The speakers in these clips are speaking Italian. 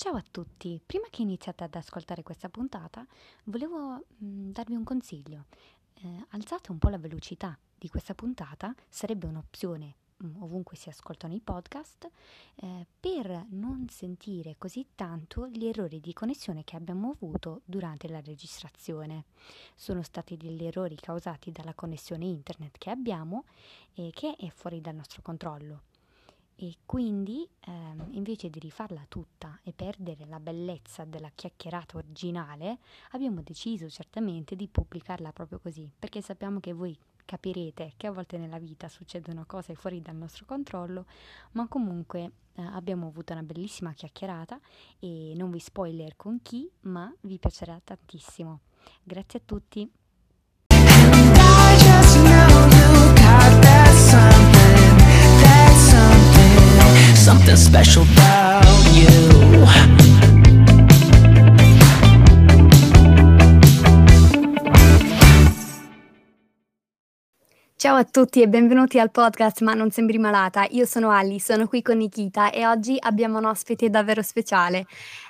Ciao a tutti, prima che iniziate ad ascoltare questa puntata volevo mh, darvi un consiglio. Eh, alzate un po' la velocità di questa puntata, sarebbe un'opzione mh, ovunque si ascoltano i podcast, eh, per non sentire così tanto gli errori di connessione che abbiamo avuto durante la registrazione. Sono stati degli errori causati dalla connessione internet che abbiamo e che è fuori dal nostro controllo e quindi ehm, invece di rifarla tutta e perdere la bellezza della chiacchierata originale, abbiamo deciso certamente di pubblicarla proprio così, perché sappiamo che voi capirete che a volte nella vita succedono cose fuori dal nostro controllo, ma comunque eh, abbiamo avuto una bellissima chiacchierata e non vi spoiler con chi, ma vi piacerà tantissimo. Grazie a tutti. Something special about you. Ciao a tutti e benvenuti al podcast Ma non sembri malata. Io sono Ali, sono qui con Nikita e oggi abbiamo un ospite davvero speciale.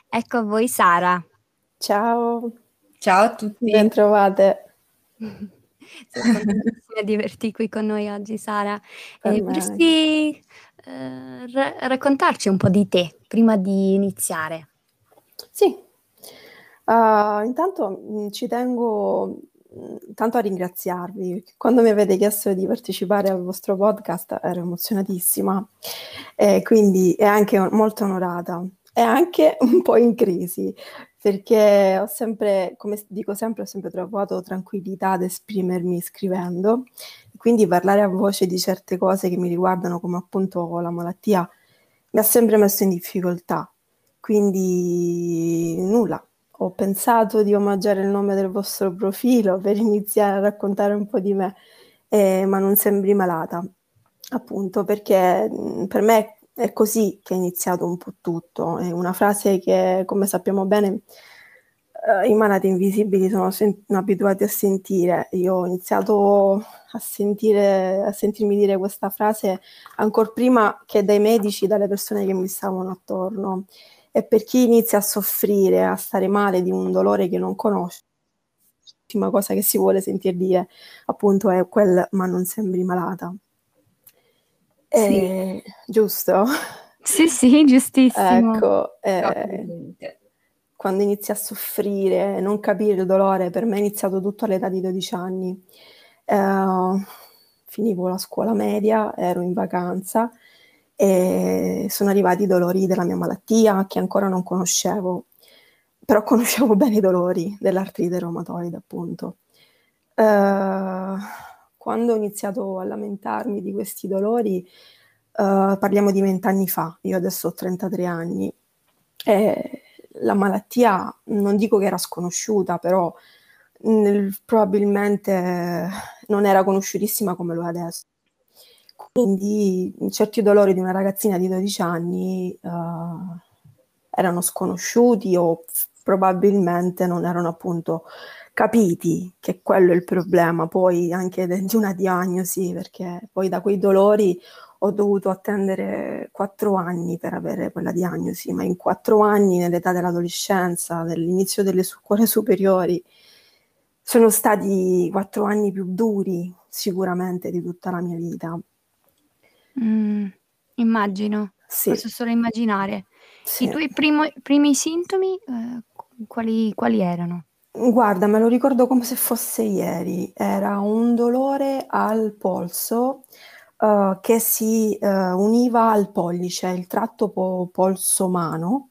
Ecco a voi Sara. Ciao. Ciao a tutti. Ben trovate. Sono contentissima di averti qui con noi oggi Sara. Eh, potresti eh, ra- raccontarci un po' di te prima di iniziare. Sì, uh, intanto mm, ci tengo mm, tanto a ringraziarvi. Quando mi avete chiesto di partecipare al vostro podcast ero emozionatissima e quindi è anche molto onorata e anche un po' in crisi perché ho sempre, come dico sempre, ho sempre trovato tranquillità ad esprimermi scrivendo quindi parlare a voce di certe cose che mi riguardano, come appunto la malattia, mi ha sempre messo in difficoltà. Quindi nulla, ho pensato di omaggiare il nome del vostro profilo per iniziare a raccontare un po' di me, eh, ma non sembri malata, appunto, perché per me è così che è iniziato un po' tutto. È una frase che, come sappiamo bene, i malati invisibili sono sen- abituati a sentire. Io ho iniziato a, sentire, a sentirmi dire questa frase ancora prima che dai medici, dalle persone che mi stavano attorno. E per chi inizia a soffrire, a stare male di un dolore che non conosce, l'ultima cosa che si vuole sentire dire appunto è quel ma non sembri malata. Sì. giusto? Sì, sì, giustissimo. Ecco, eh, quando inizi a soffrire, non capire il dolore, per me è iniziato tutto all'età di 12 anni. Uh, finivo la scuola media, ero in vacanza e sono arrivati i dolori della mia malattia che ancora non conoscevo, però conoscevo bene i dolori dell'artrite reumatoide, appunto. Uh, quando ho iniziato a lamentarmi di questi dolori, uh, parliamo di vent'anni fa, io adesso ho 33 anni, e la malattia non dico che era sconosciuta, però nel, probabilmente non era conosciutissima come lo è adesso. Quindi certi dolori di una ragazzina di 12 anni uh, erano sconosciuti o probabilmente non erano appunto capiti che quello è il problema poi anche di una diagnosi, perché poi da quei dolori ho dovuto attendere quattro anni per avere quella diagnosi, ma in quattro anni, nell'età dell'adolescenza, nell'inizio delle scuole superiori, sono stati quattro anni più duri sicuramente di tutta la mia vita. Mm, immagino, sì. posso solo immaginare. Sì. I tuoi primo, primi sintomi eh, quali, quali erano? Guarda, me lo ricordo come se fosse ieri. Era un dolore al polso uh, che si uh, univa al pollice, il tratto po- polso-mano,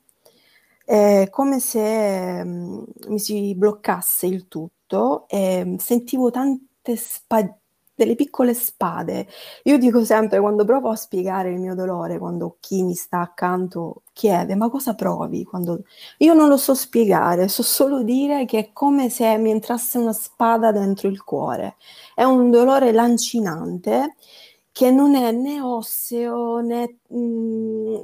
eh, come se um, mi si bloccasse il tutto e sentivo tante spade delle piccole spade. Io dico sempre, quando provo a spiegare il mio dolore, quando chi mi sta accanto chiede, ma cosa provi? Quando... Io non lo so spiegare, so solo dire che è come se mi entrasse una spada dentro il cuore. È un dolore lancinante che non è né osseo né... Mm,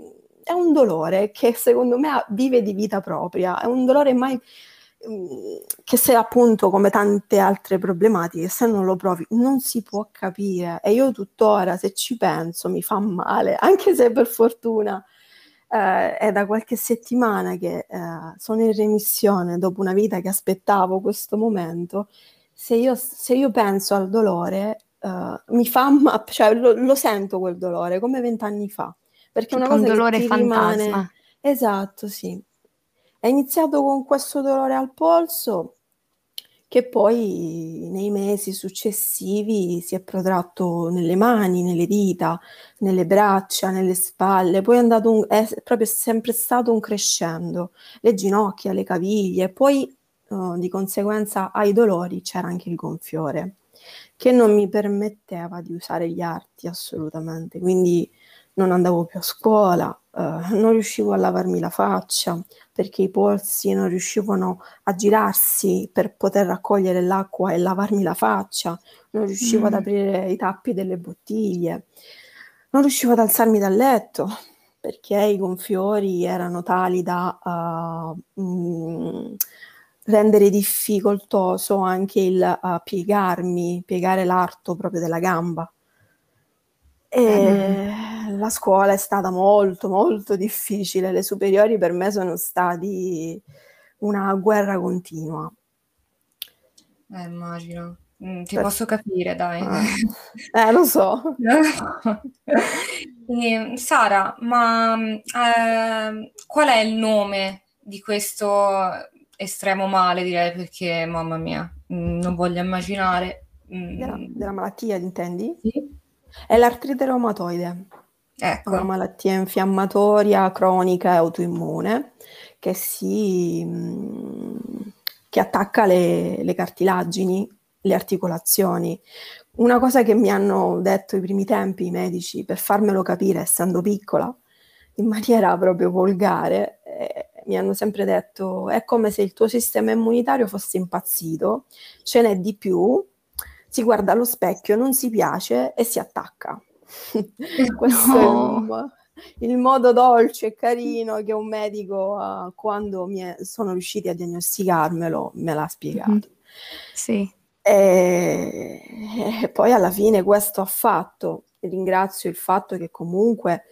è un dolore che secondo me vive di vita propria, è un dolore mai mm, che se appunto come tante altre problematiche, se non lo provi non si può capire e io tuttora se ci penso mi fa male, anche se per fortuna eh, è da qualche settimana che eh, sono in remissione dopo una vita che aspettavo questo momento. Se io, se io penso al dolore, eh, mi fa, ma, cioè, lo, lo, sento quel dolore come vent'anni fa. Perché è una cosa un dolore che fantasma. Rimane... Esatto, sì. È iniziato con questo dolore al polso che poi nei mesi successivi si è protratto nelle mani, nelle dita, nelle braccia, nelle spalle, poi è, andato un, è proprio sempre stato un crescendo, le ginocchia, le caviglie, poi uh, di conseguenza ai dolori c'era anche il gonfiore, che non mi permetteva di usare gli arti assolutamente, quindi non andavo più a scuola, uh, non riuscivo a lavarmi la faccia, perché i polsi non riuscivano a girarsi per poter raccogliere l'acqua e lavarmi la faccia, non riuscivo mm. ad aprire i tappi delle bottiglie, non riuscivo ad alzarmi dal letto perché i gonfiori erano tali da uh, mm, rendere difficoltoso anche il uh, piegarmi, piegare l'arto proprio della gamba. E mm. la scuola è stata molto, molto difficile. Le superiori per me sono stati una guerra continua. Eh, immagino. Mm, ti per... posso capire, dai. Eh, lo so. e, Sara, ma eh, qual è il nome di questo estremo male, direi, perché, mamma mia, mm, non voglio immaginare. Della, della malattia, intendi? Sì. È l'artrite reumatoide, ecco. una malattia infiammatoria cronica e autoimmune che, si, mm, che attacca le, le cartilagini, le articolazioni. Una cosa che mi hanno detto i primi tempi i medici per farmelo capire, essendo piccola, in maniera proprio volgare, mi hanno sempre detto è come se il tuo sistema immunitario fosse impazzito, ce n'è di più, si guarda allo specchio, non si piace e si attacca. Questo no. è il, il, modo dolce e carino che un medico, uh, quando è, sono riusciti a diagnosticarmelo, me l'ha spiegato. Mm-hmm. Sì. E, e, poi alla fine questo ha fatto. Ringrazio il fatto che comunque,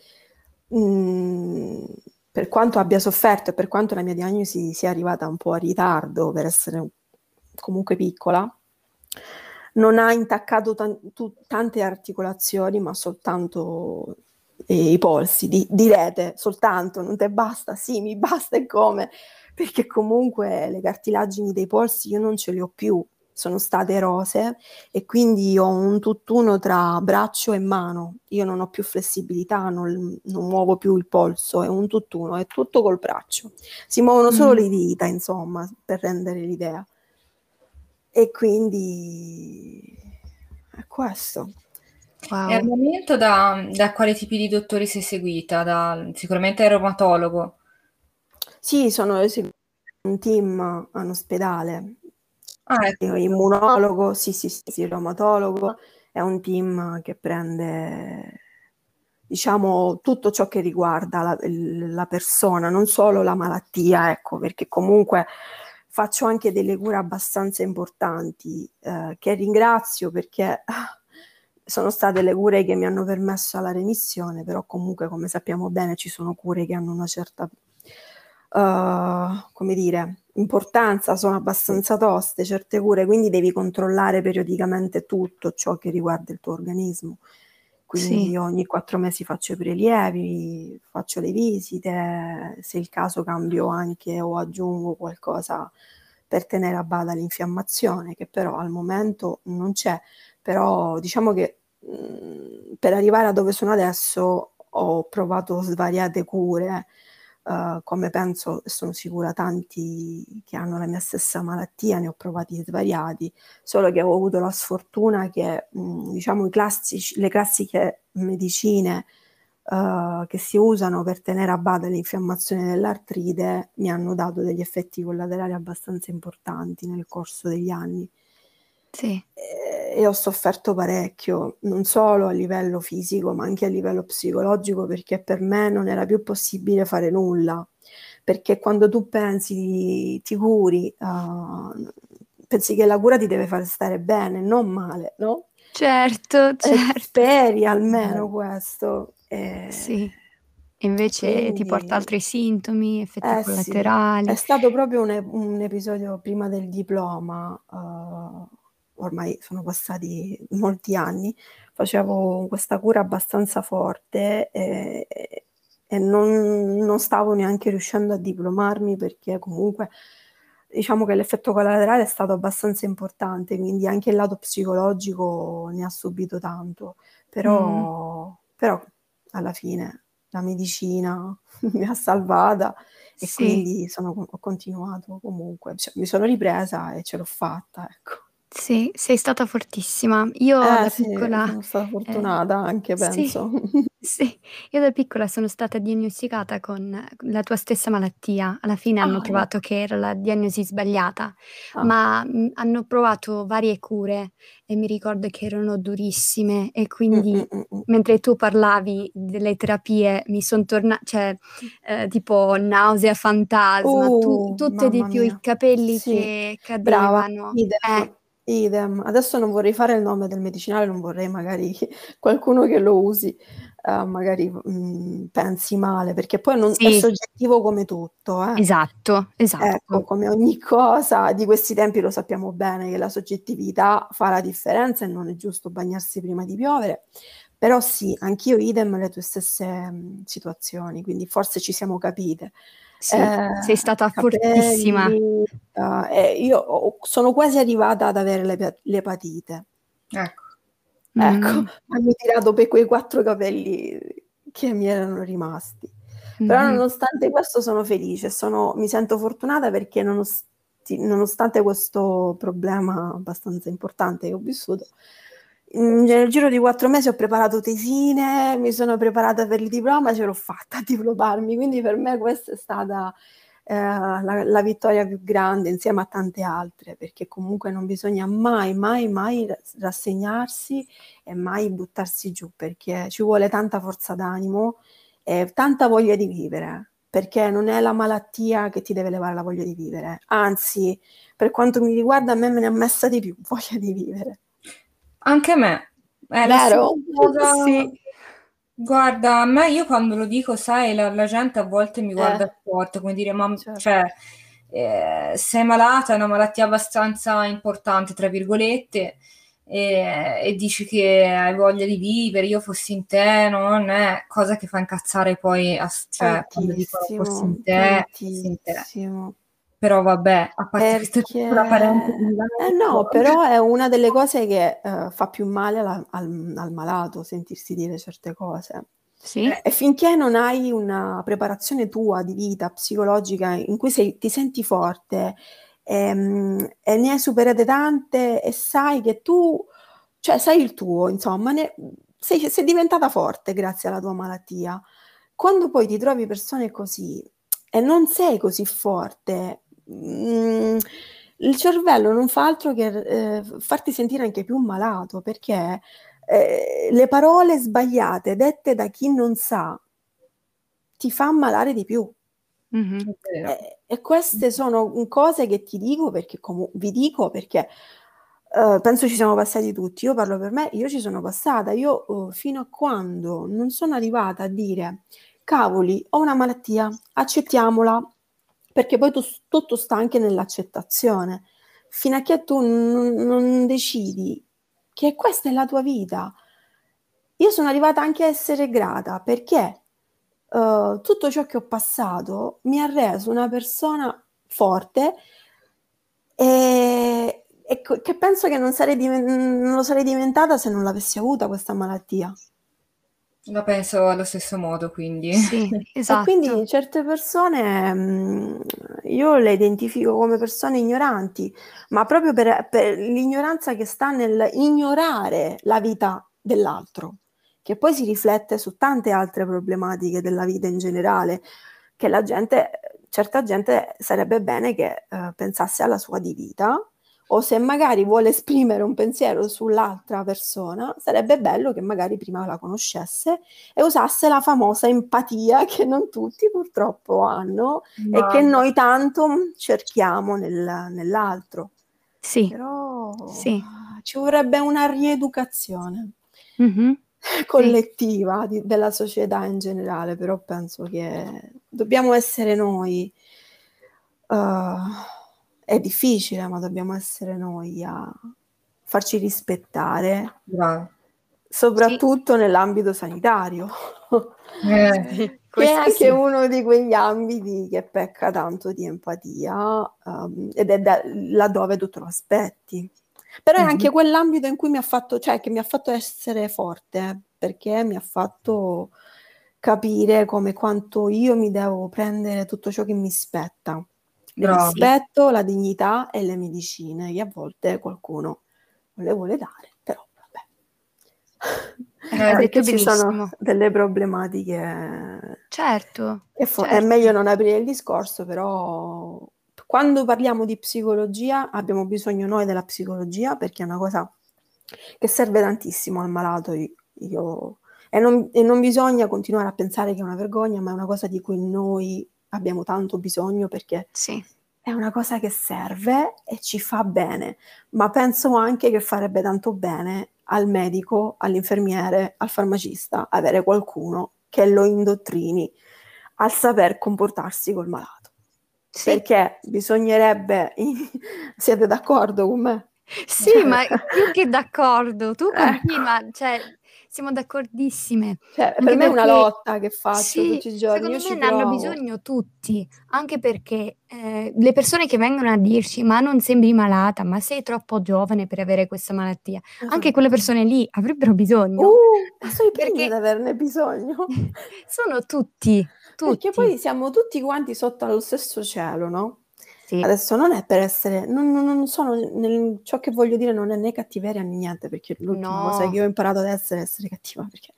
mh, mm, per quanto abbia sofferto e per quanto la mia diagnosi sia arrivata un po' a ritardo per essere comunque piccola, non ha intaccato t- t- tante articolazioni, ma soltanto eh, i polsi. Di- direte soltanto, non te basta? Sì, mi basta e come? Perché comunque le cartilagini dei polsi io non ce le ho più, sono state erose e quindi ho un tutt'uno tra braccio e mano. Io non ho più flessibilità, non, non muovo più il polso, è un tutt'uno, è tutto col braccio. Si muovono solo mm. le dita, insomma, per rendere l'idea. E quindi è questo. Wow. E al momento da, da quali tipi di dottori sei seguita? Da, sicuramente reumatologo. Sì, sono eseguita un team in ospedale. Ah, ecco. Immunologo, sì, sì, sì, sì, reumatologo. È un team che prende, diciamo, tutto ciò che riguarda la, la persona, non solo la malattia, ecco, perché comunque faccio anche delle cure abbastanza importanti eh, che ringrazio perché ah, sono state le cure che mi hanno permesso la remissione, però comunque come sappiamo bene ci sono cure che hanno una certa, uh, come dire, importanza, sono abbastanza toste certe cure, quindi devi controllare periodicamente tutto ciò che riguarda il tuo organismo. Quindi sì. ogni quattro mesi faccio i prelievi, faccio le visite, se il caso cambio anche o aggiungo qualcosa per tenere a bada l'infiammazione, che però al momento non c'è. Però diciamo che mh, mhmm, per arrivare a dove sono adesso ho provato svariate cure Uh, come penso e sono sicura tanti che hanno la mia stessa malattia, ne ho provati svariati, solo che ho avuto la sfortuna che mh, mhmm, diciamo classici, le classiche medicine uh, che si usano per tenere a bada l'infiammazione dell'artride mi hanno dato degli effetti collaterali abbastanza importanti nel corso degli anni. Sì. E, e ho sofferto parecchio, non solo a livello fisico, ma anche a livello psicologico, perché per me non era più possibile fare nulla. Perché quando tu pensi, ti curi, uh, pensi che la cura ti deve far stare bene, non male, no? Certo, certo. E speri almeno questo. E... Sì. invece ti porta altri sintomi, effetti Eh sì, collaterali. è stato proprio un, un episodio prima del diploma, eh, ormai sono passati molti anni, facevo questa cura abbastanza forte e, e non, non stavo neanche riuscendo a diplomarmi perché comunque diciamo che l'effetto collaterale è stato abbastanza importante, quindi anche il lato psicologico ne ha subito tanto, però, Mm. però alla fine la medicina mi ha salvata e Sì. quindi sono- ho continuato comunque, Cioè, mi sono ripresa e ce l'ho fatta, ecco. Sì, sei stata fortissima. Io Eh da sì, piccola, sono stata eh, fortunata anche, sì, penso. sì, io da piccola sono stata diagnosticata con la tua stessa malattia. Alla fine hanno Ah, trovato che era la diagnosi sbagliata, ah, ma mm, hanno provato varie cure e mi ricordo che erano durissime e mm, quindi mm, mm, mm. mentre tu parlavi delle terapie mi sono tornata, cioè eh, tipo nausea fantasma, tu- Uh, tutte di mamma più, i mia. capelli Sì, che brava, cadevano. idem, Eh, idem. Adesso non vorrei fare il nome del medicinale, non vorrei magari qualcuno che lo usi, eh, magari mm, pensi male, perché poi non- è sì, soggettivo come tutto, eh. esatto, Ecco, esatto. come ogni cosa, di questi tempi lo sappiamo bene che la soggettività fa la differenza e non è giusto bagnarsi prima di piovere, però sì, anch'io idem le tue stesse mm, situazioni, quindi forse ci siamo capite. Sì, sei Eh, stata fortissima. capelli, eh, io ho- sono quasi arrivata ad avere l'epa- l'epatite. Ecco. Ecco, Mm, hanno tirato per quei quattro capelli che mi erano rimasti. Però mhm. nonostante questo sono felice, sono- mi sento fortunata perché nonost- nonostante questo problema abbastanza importante che ho vissuto, nel giro di quattro mesi ho preparato tesine, mi sono preparata per il diploma, ce l'ho fatta a diplomarmi, quindi per me questa è stata eh, la, la vittoria più grande insieme a tante altre, perché comunque non bisogna mai, mai, mai rassegnarsi e mai buttarsi giù, perché ci vuole tanta forza d'animo e tanta voglia di vivere, perché non è la malattia che ti deve levare la voglia di vivere, anzi, per quanto mi riguarda, a me me ne ha messa di più voglia di vivere. Anche a me. È la Vero? cosa. Sì. Guarda, a me io quando lo dico, sai, la, la gente a volte mi guarda Eh, storto, come dire, ma certo. cioè, eh, sei malata, è una malattia abbastanza importante, tra virgolette, e, e dici che hai voglia di vivere, io fossi in te, non è cosa che fa incazzare poi, a- cioè, quando dicono fossi in te, fossi in te. Però vabbè, a parte questa Perché, piccola parentesi, eh no, però è una delle cose che eh, fa più male alla- al, al malato sentirsi dire certe cose. Sì? E finché non hai una preparazione tua di vita psicologica in cui sei- ti senti forte ehm, e ne hai superate tante e sai che tu, cioè sai il tuo, insomma, ne- sei, sei diventata forte grazie alla tua malattia. Quando poi ti trovi persone così e non sei così forte, mm, il cervello non fa altro che eh, farti sentire anche più malato perché eh, le parole sbagliate dette da chi non sa ti fa ammalare di più. Mhm. è vero. E, e queste sono cose che ti dico perché comu- vi dico perché eh, penso ci siamo passati tutti. Io parlo per me, io ci sono passata. Io eh, fino a quando non sono arrivata a dire cavoli, ho una malattia, accettiamola, perché poi tu- tutto sta anche nell'accettazione. Fino a che tu non, non decidi che questa è la tua vita. Io sono arrivata anche a essere grata perché eh, tutto ciò che ho passato mi ha reso una persona forte e, e che penso che non, sarei diven- non lo sarei diventata se non l'avessi avuta questa malattia. La penso allo stesso modo, quindi. Sì, E quindi esatto. certe persone mh, io le identifico come persone ignoranti, ma proprio per, per l'ignoranza che sta nel ignorare la vita dell'altro, che poi si riflette su tante altre problematiche della vita in generale, che la gente, certa gente sarebbe bene che eh, pensasse alla sua di vita, o se magari vuole esprimere un pensiero sull'altra persona, sarebbe bello che magari prima la conoscesse e usasse la famosa empatia che non tutti purtroppo hanno e che noi tanto cerchiamo nel- nell'altro. Sì, Però sì. ci vorrebbe una rieducazione. Mhm. collettiva di, della società in generale, però penso che dobbiamo essere noi. Uh, è difficile, ma dobbiamo essere noi a farci rispettare, Bravo. soprattutto sì. nell'ambito sanitario, eh, che è anche sì. uno di quegli ambiti che pecca tanto di empatia um, ed è da, laddove tu te lo aspetti. Però è mm-hmm. anche quell'ambito in cui mi ha fatto, cioè che mi ha fatto essere forte, perché mi ha fatto capire come quanto io mi devo prendere tutto ciò che mi spetta il rispetto, la dignità e le medicine, che a volte qualcuno non le vuole dare, però vabbè. Eh, perché ci sono delle problematiche. Certo, fo- certo. È meglio non aprire il discorso, però quando parliamo di psicologia abbiamo bisogno noi della psicologia perché è una cosa che serve tantissimo al malato. Io, io e, non, e non bisogna continuare a pensare che è una vergogna, ma è una cosa di cui noi abbiamo tanto bisogno perché sì. è una cosa che serve e ci fa bene, ma penso anche che farebbe tanto bene al medico, all'infermiere, al farmacista avere qualcuno che lo indottrini al saper comportarsi col malato. Sì. Perché bisognerebbe, siete d'accordo con me? Sì, ma più che d'accordo, tu ecco. continua, ecco. cioè siamo d'accordissime. Cioè, per me è una lotta che faccio sì, tutti i giorni. Secondo me ne hanno bisogno tutti, anche perché eh, le persone che vengono a dirci ma non sembri malata, ma sei troppo giovane per avere questa malattia, esatto. anche quelle persone lì avrebbero bisogno. Uh, ma sono primi ad averne bisogno. sono tutti, tutti. Perché poi siamo tutti quanti sotto allo stesso cielo, no? Sì. Adesso non è per essere, non, non sono, nel, ciò che voglio dire non è né cattiveria né niente, perché l'ultima no. cosa che ho imparato ad essere è essere cattiva, perché...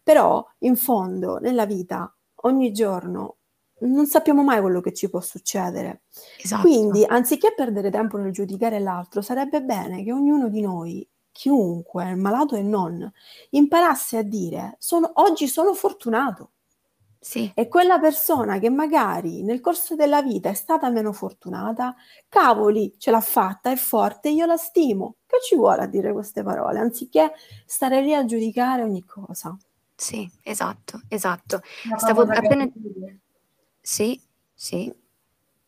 però in fondo nella vita ogni giorno non sappiamo mai quello che ci può succedere. Esatto. Quindi anziché perdere tempo nel giudicare l'altro, sarebbe bene che ognuno di noi, chiunque, malato e non, imparasse a dire sono, oggi sono fortunato sì. E quella persona che magari nel corso della vita è stata meno fortunata, cavoli, ce l'ha fatta, è forte, io la stimo. Che ci vuole a dire queste parole, anziché stare lì a giudicare ogni cosa? Sì, esatto, esatto. Stavo appena... Sì, sì.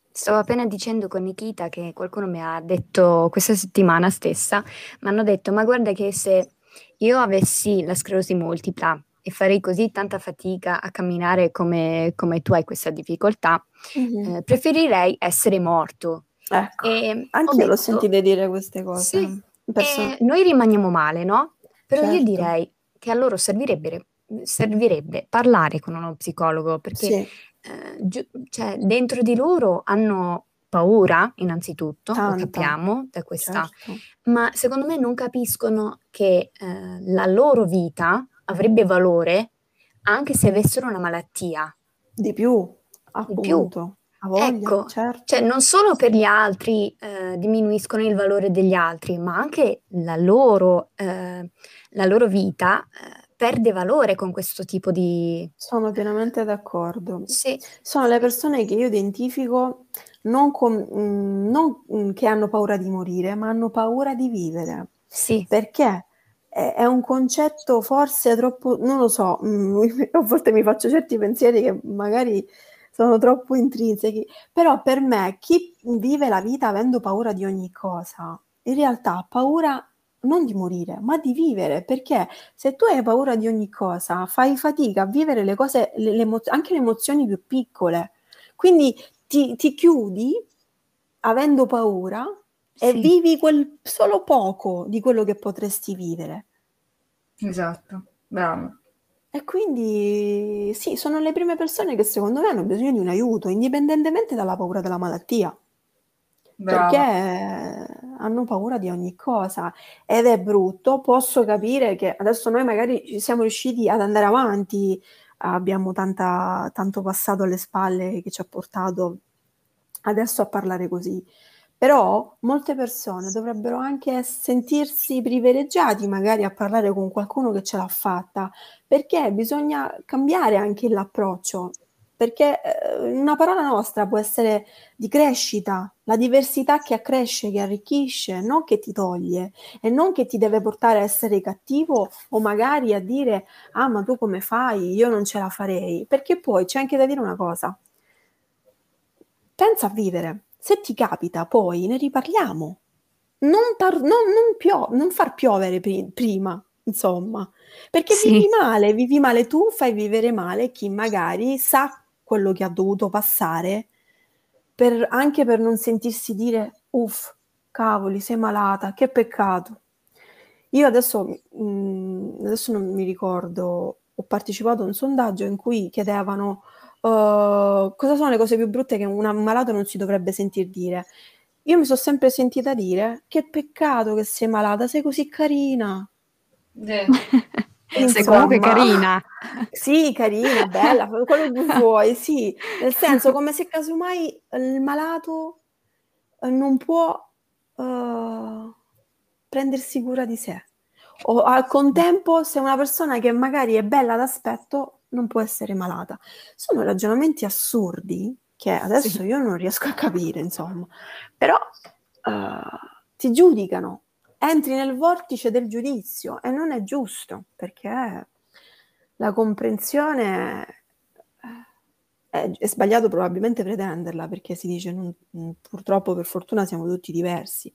Stavo appena dicendo con Nikita che qualcuno mi ha detto questa settimana stessa, mi hanno detto, ma guarda che se io avessi la sclerosi multipla, e farei così tanta fatica a camminare come, come tu hai questa difficoltà, mm-hmm. eh, preferirei essere morto. Ecco, e anche io l'ho sentito dire queste cose. Sì, Person- noi rimaniamo male, no? Però certo. io direi che a loro servirebbe, servirebbe parlare con uno psicologo perché sì. eh, gi- cioè, dentro di loro hanno paura, innanzitutto, Tanta. lo capiamo da questa, certo. ma secondo me non capiscono che eh, la loro vita avrebbe valore anche se avessero una malattia. Di più, appunto. Di più. Voglia, ecco, certo. cioè non solo per gli altri eh, diminuiscono il valore degli altri, ma anche la loro, eh, la loro vita eh, perde valore con questo tipo di... Sono pienamente d'accordo. Sì. Sono le persone che io identifico non, con, mh, mm, non mh, mm, che hanno paura di morire, ma hanno paura di vivere. Sì. Perché? È, un concetto forse troppo, non lo so, mm, a volte mi faccio certi pensieri che magari sono troppo intrinseci, però per me chi vive la vita avendo paura di ogni cosa, in realtà ha paura non di morire, ma di vivere, perché se tu hai paura di ogni cosa, fai fatica a vivere le cose, le, le anche le emozioni più piccole. Quindi ti, ti chiudi avendo paura e sì. vivi quel solo poco di quello che potresti vivere. Esatto, bravo. E quindi sì, sono le prime persone che secondo me hanno bisogno di un aiuto, indipendentemente dalla paura della malattia. Brava. Perché hanno paura di ogni cosa ed è brutto. Posso capire che adesso noi magari siamo riusciti ad andare avanti, abbiamo tanta, tanto passato alle spalle che ci ha portato adesso a parlare così. Però molte persone dovrebbero anche sentirsi privilegiati magari a parlare con qualcuno che ce l'ha fatta, perché bisogna cambiare anche l'approccio. perché eh, una parola nostra può essere di crescita, la diversità che accresce, che arricchisce, non che ti toglie e non che ti deve portare a essere cattivo o magari a dire ah ma tu come fai, io non ce la farei, perché poi c'è anche da dire una cosa, pensa a vivere, se ti capita poi ne riparliamo, non, par- non, non, pio- non far piovere pri- prima, insomma, perché sì. vivi male, vivi male tu, fai vivere male chi magari sa quello che ha dovuto passare, per, anche per non sentirsi dire, uff, cavoli, sei malata, che peccato. Io adesso, mh, mm, adesso non mi ricordo, ho partecipato a un sondaggio in cui chiedevano uh, cosa sono le cose più brutte che un malato non si dovrebbe sentir dire. Io mi sono sempre sentita dire che peccato che sei malata, sei così carina. Yeah. Sei comunque carina. Sì, carina, bella, quello che vuoi, sì. Nel senso, come se casomai il malato eh, non può uh, prendersi cura di sé. O al contempo, se una persona che magari è bella d'aspetto non può essere malata. Sono ragionamenti assurdi che adesso sì. io non riesco a capire, insomma. Però uh, ti giudicano entri nel vortice del giudizio e non è giusto perché la comprensione è, è sbagliato probabilmente pretenderla perché si dice non, purtroppo per fortuna siamo tutti diversi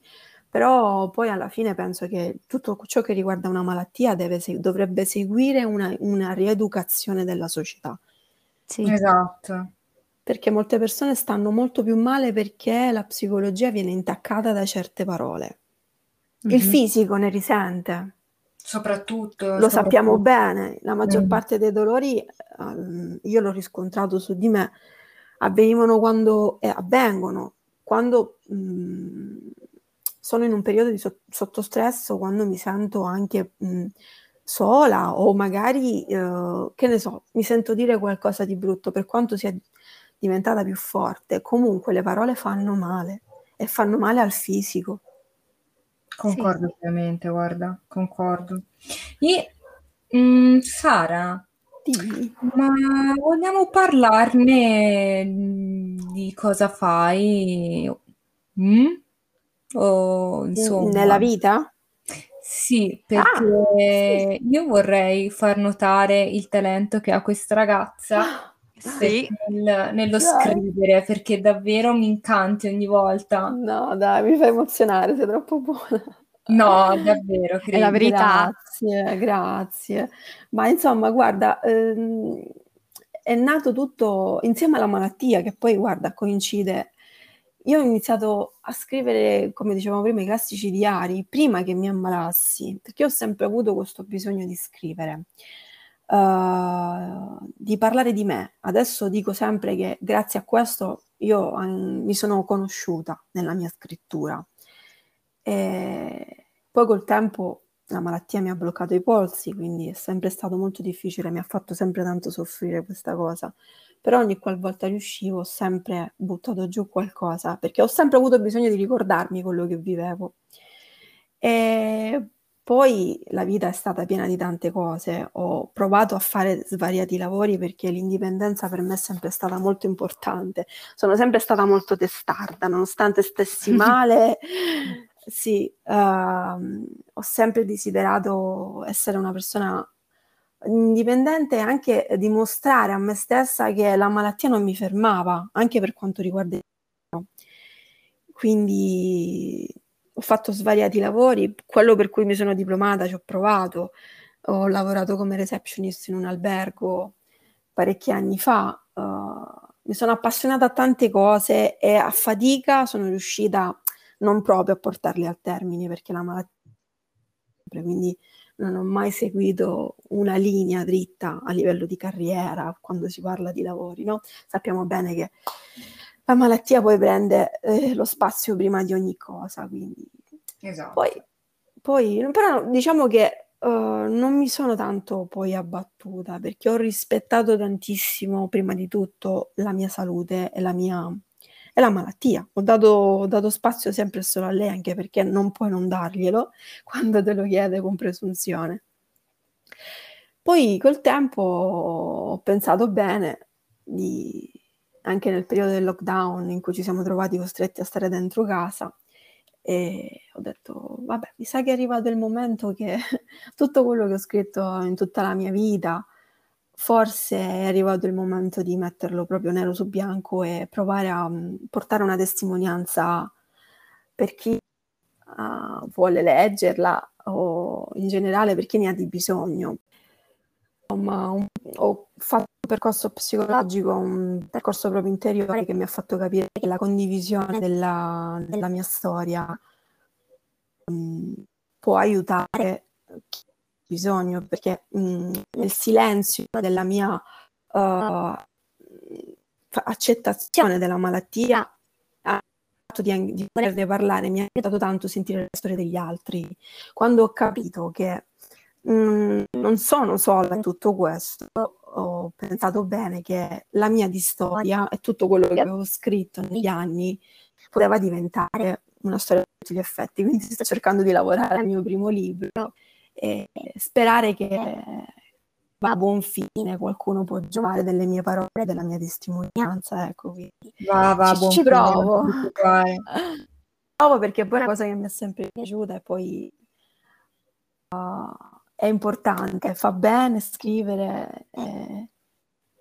però poi alla fine penso che tutto ciò che riguarda una malattia deve, dovrebbe seguire una, una rieducazione della società. Sì. Esatto. Perché molte persone stanno molto più male perché la psicologia viene intaccata da certe parole. Il mm-hmm. fisico ne risente. Soprattutto. Lo soprattutto. sappiamo bene, la maggior mm. parte dei dolori, um, io l'ho riscontrato su di me, avvenivano quando, eh, avvengono quando um, sono in un periodo di so- sotto stress o quando mi sento anche um, sola o magari, uh, che ne so, mi sento dire qualcosa di brutto per quanto sia diventata più forte. Comunque le parole fanno male e fanno male al fisico. Concordo sì. pienamente, guarda, concordo. E mh, mm, Sara, Dimmi. ma vogliamo parlarne di cosa fai? Mm? O insomma... Nella vita? Sì, perché ah, sì. io vorrei far notare il talento che ha questa ragazza sì. nel, nello dai. scrivere, perché davvero mi incanti ogni volta. No, dai, mi fai emozionare, sei troppo buona. No, davvero, credo. È la verità. Grazie, grazie. Ma insomma, guarda, ehm, è nato tutto insieme alla malattia, che poi, guarda, coincide. Io ho iniziato a scrivere, come dicevamo prima, i classici diari prima che mi ammalassi, perché ho sempre avuto questo bisogno di scrivere. Uh, di parlare di me. Adesso dico sempre che grazie a questo io um, mi sono conosciuta nella mia scrittura. E poi col tempo la malattia mi ha bloccato i polsi, quindi è sempre stato molto difficile, mi ha fatto sempre tanto soffrire questa cosa. Però ogni qualvolta riuscivo ho sempre buttato giù qualcosa, perché ho sempre avuto bisogno di ricordarmi quello che vivevo. E poi la vita è stata piena di tante cose, ho provato a fare svariati lavori perché l'indipendenza per me è sempre stata molto importante. Sono sempre stata molto testarda, nonostante stessi male. sì, uh, ho sempre desiderato essere una persona indipendente anche dimostrare a me stessa che la malattia non mi fermava, anche per quanto riguarda il quindi ho fatto svariati lavori, quello per cui mi sono diplomata ci ho provato, ho lavorato come receptionist in un albergo parecchi anni fa, uh, mi sono appassionata a tante cose e a fatica sono riuscita non proprio a portarle al termine perché la malattia quindi non ho mai seguito una linea dritta a livello di carriera quando si parla di lavori, no? Sappiamo bene che la malattia poi prende eh, lo spazio prima di ogni cosa, quindi... Esatto. Poi, poi però diciamo che uh, non mi sono tanto poi abbattuta perché ho rispettato tantissimo prima di tutto la mia salute e la mia e la malattia. Ho dato, ho dato, spazio sempre solo a lei anche perché non puoi non darglielo quando te lo chiede con presunzione. Poi col tempo ho pensato bene, di, anche nel periodo del lockdown in cui ci siamo trovati costretti a stare dentro casa e ho detto, vabbè, mi sa che è arrivato il momento che tutto quello che ho scritto in tutta la mia vita, forse è arrivato il momento di metterlo proprio nero su bianco e provare a um, portare una testimonianza per chi uh, vuole leggerla o in generale per chi ne ha di bisogno. Insomma, ho fatto un percorso psicologico, un percorso proprio interiore che mi ha fatto capire che la condivisione della, della mia storia um, può aiutare chi bisogno, perché um, nel silenzio della mia uh, accettazione della malattia di, di volerne parlare mi ha aiutato tanto sentire la storia degli altri. Quando ho capito che mh, mm, non sono sola in tutto questo, ho pensato bene che la mia di storia e tutto quello che avevo scritto negli anni poteva diventare una storia a tutti gli effetti. Quindi sto cercando di lavorare al mio primo libro e sperare che va a buon fine, qualcuno può giocare delle mie parole, della mia testimonianza, ecco, va, va, ci, buon ci provo. provo perché poi è una cosa che mi è sempre piaciuta e poi uh, è importante, fa bene scrivere, eh,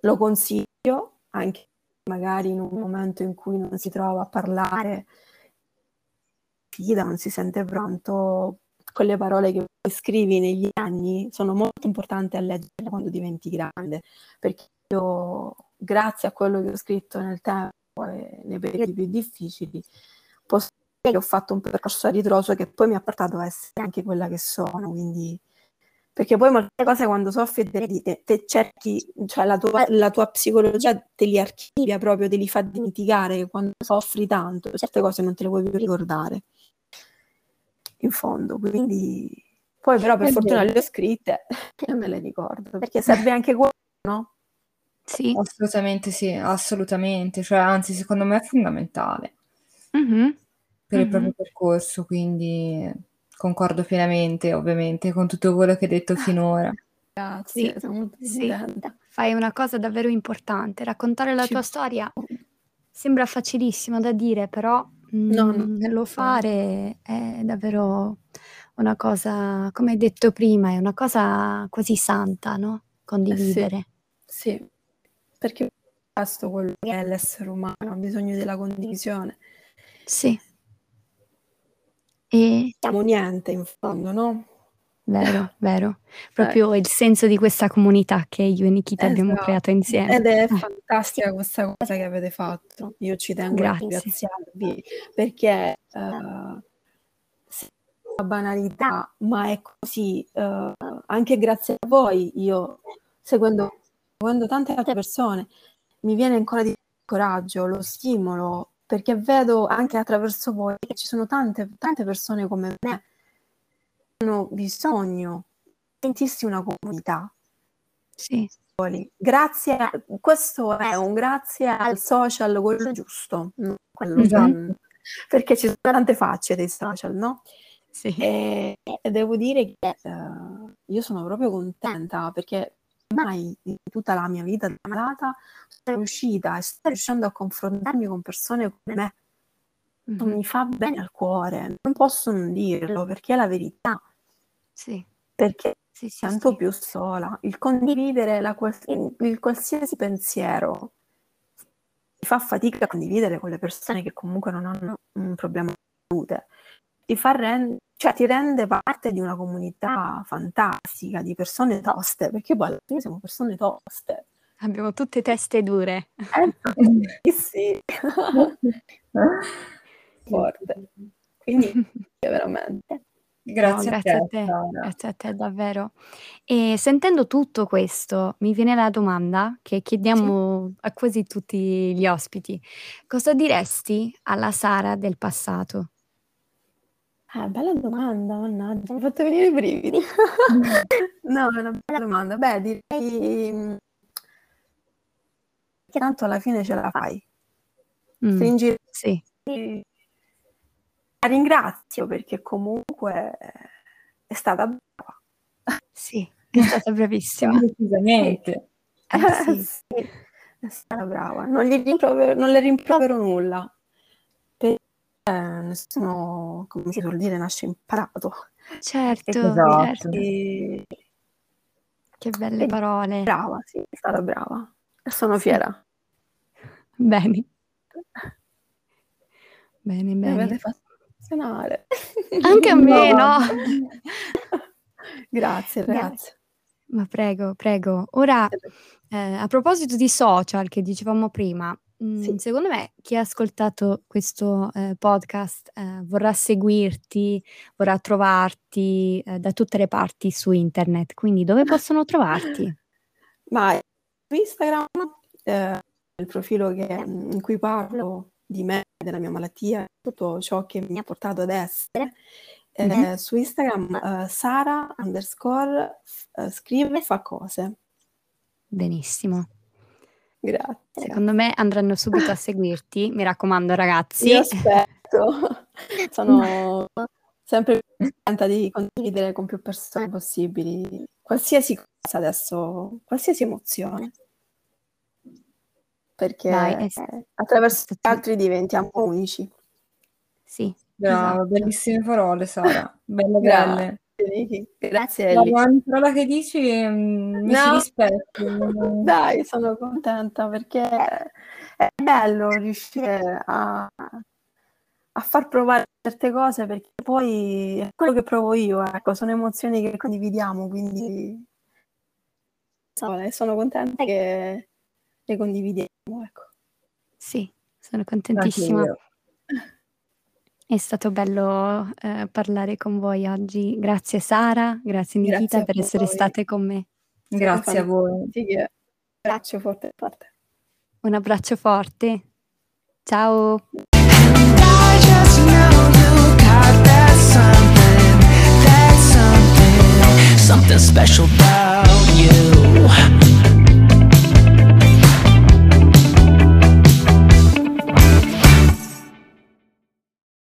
lo consiglio anche magari in un momento in cui non si trova a parlare, non si sente pronto, con le parole che scrivi negli anni sono molto importanti a leggere quando diventi grande, perché io, grazie a quello che ho scritto nel tempo e nei periodi più difficili, posso dire che ho fatto un percorso a ritroso che poi mi ha portato a essere anche quella che sono, quindi perché poi molte cose quando soffri te, te, cerchi, cioè la tua, la tua, psicologia te li archivia proprio, te li fa dimenticare quando soffri tanto certe cose non te le puoi più ricordare in fondo, quindi poi però per fortuna le ho scritte e me le ricordo, perché serve anche quello, no? Sì. Assolutamente sì, assolutamente, cioè anzi secondo me è fondamentale mm-hmm. per il mm-hmm. proprio percorso, quindi concordo pienamente ovviamente con tutto quello che hai detto finora. Grazie, sì, sì. Fai una cosa davvero importante, raccontare la Ci... tua storia sembra facilissimo da dire, però no, no. Mhmm, lo fare è davvero una cosa, come hai detto prima, è una cosa quasi santa, no? Condividere. Sì, sì. perché questo quello che è l'essere umano, ha bisogno della condivisione. Sì. E... Siamo niente in fondo, no? Vero, vero. Proprio eh. il senso di questa comunità che io e Nikita esatto. abbiamo creato insieme. Ed è fantastica questa cosa che avete fatto. Io ci tengo Grazie. a ringraziarvi perché uh, banalità, ma è così. Uh, anche grazie a voi, io seguendo, seguendo tante altre persone, mi viene ancora di coraggio, lo stimolo, perché vedo anche attraverso voi che ci sono tante, tante persone come me hanno bisogno di sentirsi una comunità. Sì. Grazie, a, questo è un grazie al social, quello giusto, quello mm-hmm. perché ci sono tante facce dei social, no? Sì. E, e devo dire che uh, io sono proprio contenta perché mai in tutta la mia vita da malata sono riuscita e sto riuscendo a confrontarmi con persone come me mm-hmm. mi fa bene al cuore, non posso non dirlo perché è la verità. Sì. Perché sì, sì, tanto sì. più sola. Il condividere la, il qualsiasi pensiero ti fa fatica a condividere con le persone che comunque non hanno un problema di salute. Ti, fa rend- cioè, ti rende parte di una comunità fantastica, di persone toste, perché poi alla fine siamo persone toste. Abbiamo tutte teste dure. Eh, sì. forte. Quindi veramente. Grazie, no, a, grazie te, a te, grazie a te davvero. E sentendo tutto questo, mi viene la domanda che chiediamo sì. a quasi tutti gli ospiti. Cosa diresti alla Sara del passato? Ah, bella domanda, mannaggia, mi hai fatto venire i brividi. no, è una bella domanda. Beh, direi mm, che tanto alla fine ce la fai. Mm, Stringi sì. La ringrazio perché comunque è stata brava. Sì, è stata bravissima. Decisamente. Eh, sì. sì. È stata brava. Non, rimprovero, non le rimprovero nulla. Perché nessuno, come si suol dire, nasce imparato. Certo, Esatto. certo. E- Che belle parole. Brava, sì, è stata brava. E sono fiera. Bene, bene, Mi avete bene. fatto emozionare. Anche a me, no? Grazie, ragazzi. Ma prego, prego. Ora, eh, a proposito di social che dicevamo prima, mm, Sì. secondo me chi ha ascoltato questo eh, podcast eh, vorrà seguirti, vorrà trovarti eh, da tutte le parti su internet. Quindi dove possono trovarti? Ma su Instagram, eh, il profilo che- in cui parlo di me, della mia malattia, tutto ciò che mi ha portato ad essere, Mhm. su Instagram eh, Sara underscore scrive fa cose. Benissimo. Grazie. Secondo me andranno subito a seguirti. Mi raccomando, ragazzi. Io aspetto. Sono sempre più contenta di condividere con più persone possibili qualsiasi cosa adesso, qualsiasi emozione. Perché Dai, eh, attraverso gli altri diventiamo unici. Sì, Brava, esatto. bellissime parole, Sara. Belle, Grazie, Grazie La Ellie. ogni parola che dici mm, mi No. rispecchio. Dai, sono contenta perché è bello riuscire a, a far provare certe cose perché poi è quello che provo io, ecco, sono emozioni che condividiamo, quindi sono contenta che le condividiamo, ecco. Sì, sono contentissima. io. È stato bello eh, parlare con voi oggi. Grazie Sara, grazie Nikita Grazie per essere voi. state con me. Grazie a voi. Sì, che abbraccio forte forte. Un abbraccio forte. Ciao. Something special about you.